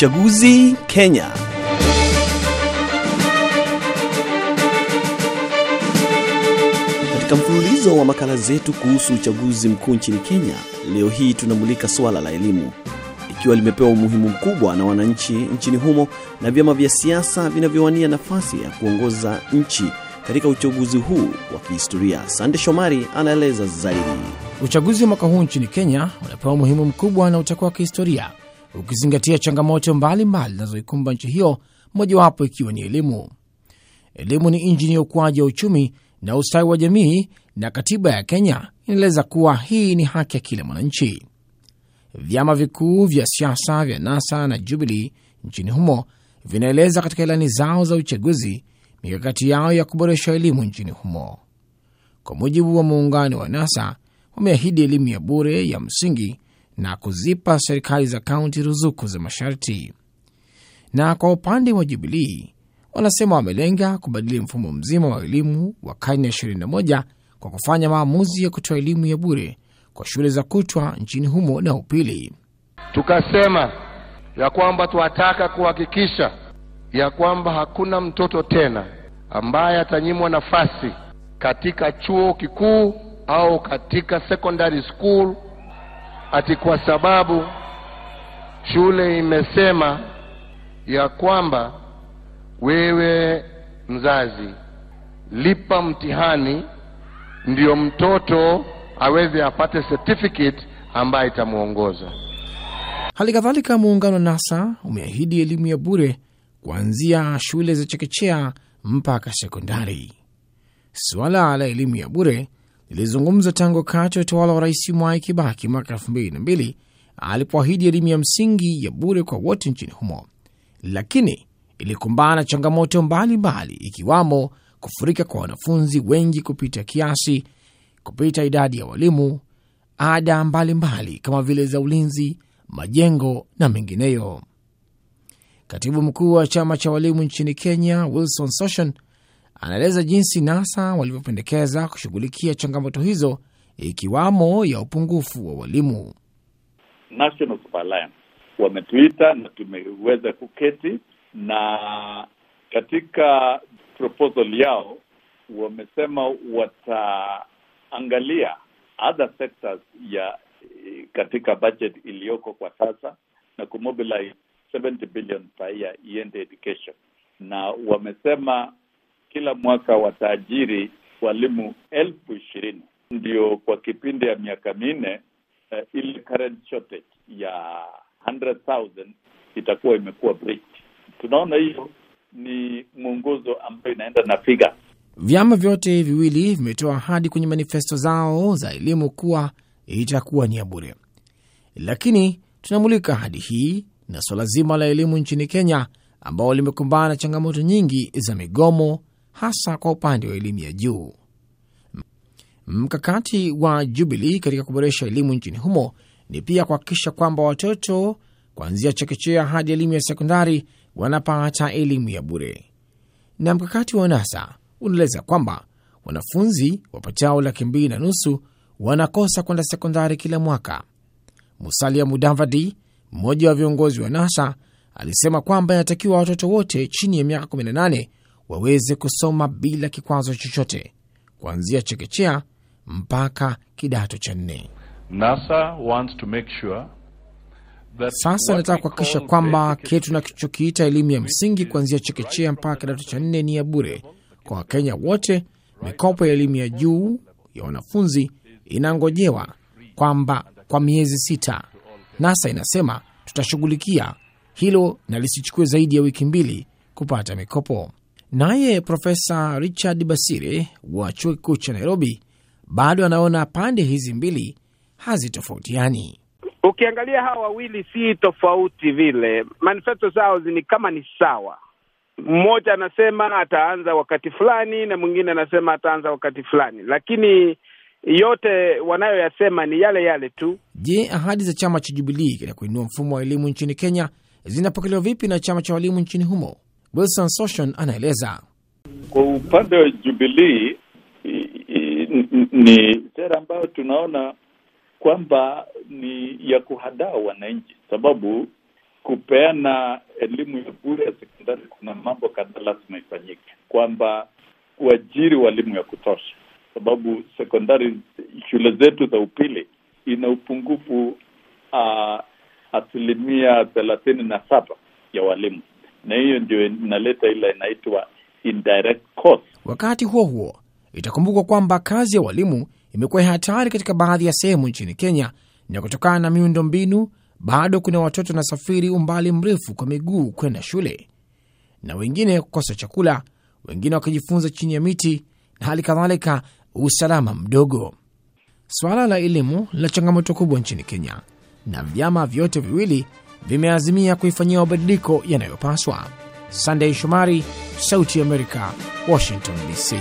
Uchaguzi Kenya. Katika mfululizo wa makala zetu kuhusu uchaguzi mkuu nchini Kenya, leo hii tunamulika suala la elimu, ikiwa limepewa umuhimu mkubwa na wananchi nchini humo na vyama vya siasa vinavyowania nafasi ya kuongoza nchi katika uchaguzi huu wa kihistoria. Sande Shomari anaeleza zaidi. Uchaguzi wa mwaka huu nchini Kenya unapewa umuhimu mkubwa na utakuwa wa kihistoria, ukizingatia changamoto mbalimbali zinazoikumba nchi hiyo, mojawapo ikiwa ni elimu. Elimu ni injini ya ukuaji wa uchumi na ustawi wa jamii, na katiba ya Kenya inaeleza kuwa hii ni haki ya kila mwananchi. Vyama vikuu vya siasa vya NASA na Jubilee nchini humo vinaeleza katika ilani zao za uchaguzi mikakati yao ya kuboresha elimu nchini humo. Kwa mujibu wa muungano wa NASA, wameahidi elimu ya bure ya msingi na kuzipa serikali za kaunti ruzuku za masharti. Na kwa upande wa Jubilii wanasema wamelenga kubadili mfumo mzima wa elimu wa karne ya 21 kwa kufanya maamuzi ya kutoa elimu ya bure kwa shule za kutwa nchini humo na upili. Tukasema ya kwamba tunataka kuhakikisha ya kwamba hakuna mtoto tena ambaye atanyimwa nafasi katika chuo kikuu au katika secondary school ati kwa sababu shule imesema ya kwamba wewe mzazi lipa mtihani ndio mtoto aweze apate certificate ambayo itamwongoza. Hali kadhalika muungano wa NASA umeahidi elimu ya bure kuanzia shule za chekechea mpaka sekondari. Suala la elimu ya bure lilizungumzwa tangu wakati wa utawala wa Rais Mwai Kibaki mwaka elfu mbili na mbili alipoahidi elimu ya msingi ya bure kwa wote nchini humo, lakini ilikumbana na changamoto mbalimbali ikiwamo kufurika kwa wanafunzi wengi kupita kiasi, kupita idadi ya walimu, ada mbalimbali kama vile za ulinzi, majengo na mengineyo. Katibu mkuu wa chama cha walimu nchini Kenya, Wilson Sossion, anaeleza jinsi NASA walivyopendekeza kushughulikia changamoto hizo ikiwamo ya upungufu wa walimu. National Alliance wametuita na tumeweza kuketi na katika proposal yao wamesema wataangalia other sectors ya katika budget iliyoko kwa sasa na kumobilize 70 billion per year iende education, na wamesema kila mwaka wataajiri walimu elfu ishirini ndio kwa kipindi ya miaka minne uh, ile current shortage ya 100,000 itakuwa imekuwa breach. Tunaona hiyo ni mwongozo ambayo inaenda na figa. Vyama vyote viwili vimetoa ahadi kwenye manifesto zao za elimu kuwa itakuwa ni ya bure, lakini tunamulika ahadi hii na suala zima la elimu nchini Kenya ambao limekumbana na changamoto nyingi za migomo, hasa kwa upande wa elimu ya juu. Mkakati wa Jubilee katika kuboresha elimu nchini humo ni pia kuhakikisha kwamba watoto kuanzia chekechea hadi elimu ya sekondari wanapata elimu ya bure, na mkakati wa NASA unaeleza kwamba wanafunzi wapatao laki mbili na nusu wanakosa kwenda sekondari kila mwaka. Musalia Mudavadi, mmoja wa viongozi wa NASA, alisema kwamba inatakiwa watoto wote chini ya miaka 18 waweze kusoma bila kikwazo chochote kuanzia chekechea mpaka kidato cha nne. NASA wants to make sure Sasa nataka kuhakikisha kwamba kile tunachokiita elimu ya msingi kuanzia chekechea mpaka kidato cha nne ni ya bure kwa Wakenya wote. Mikopo ya elimu ya juu ya wanafunzi inangojewa kwamba kwa miezi sita. NASA inasema tutashughulikia hilo na lisichukue zaidi ya wiki mbili kupata mikopo. Naye Profesa Richard Basire wa chuo kikuu cha Nairobi bado anaona pande hizi mbili hazitofautiani. Ukiangalia hawa wawili si tofauti vile, manifesto zao ni kama ni sawa. Mmoja anasema ataanza wakati fulani na mwingine anasema ataanza wakati fulani, lakini yote wanayoyasema ni yale yale tu. Je, ahadi za chama cha Jubilii katika kuinua mfumo wa elimu nchini Kenya zinapokelewa vipi na chama cha walimu nchini humo? Wilson Soshon anaeleza. Kwa upande wa Jubilii ni sera ambayo tunaona kwamba ni ya kuhadaa wananchi, sababu kupeana elimu ya bure ya sekondari, kuna mambo kadhaa lazima ifanyike, kwamba kuajiri walimu ya kutosha, sababu sekondari, shule zetu za upili ina upungufu uh, asilimia thelathini na saba ya walimu, na hiyo ndio inaleta ile inaitwa indirect cost. Wakati huo huo, itakumbukwa kwamba kazi ya walimu imekuwa hatari katika baadhi ya sehemu nchini Kenya, na kutokana na miundo mbinu, bado kuna watoto wanasafiri umbali mrefu kwa miguu kwenda shule, na wengine kukosa chakula, wengine wakijifunza chini ya miti, na hali kadhalika usalama mdogo. Swala la elimu lina changamoto kubwa nchini Kenya, na vyama vyote viwili vimeazimia kuifanyia mabadiliko yanayopaswa. Sandey Shomari, Sauti ya Amerika, Washington DC.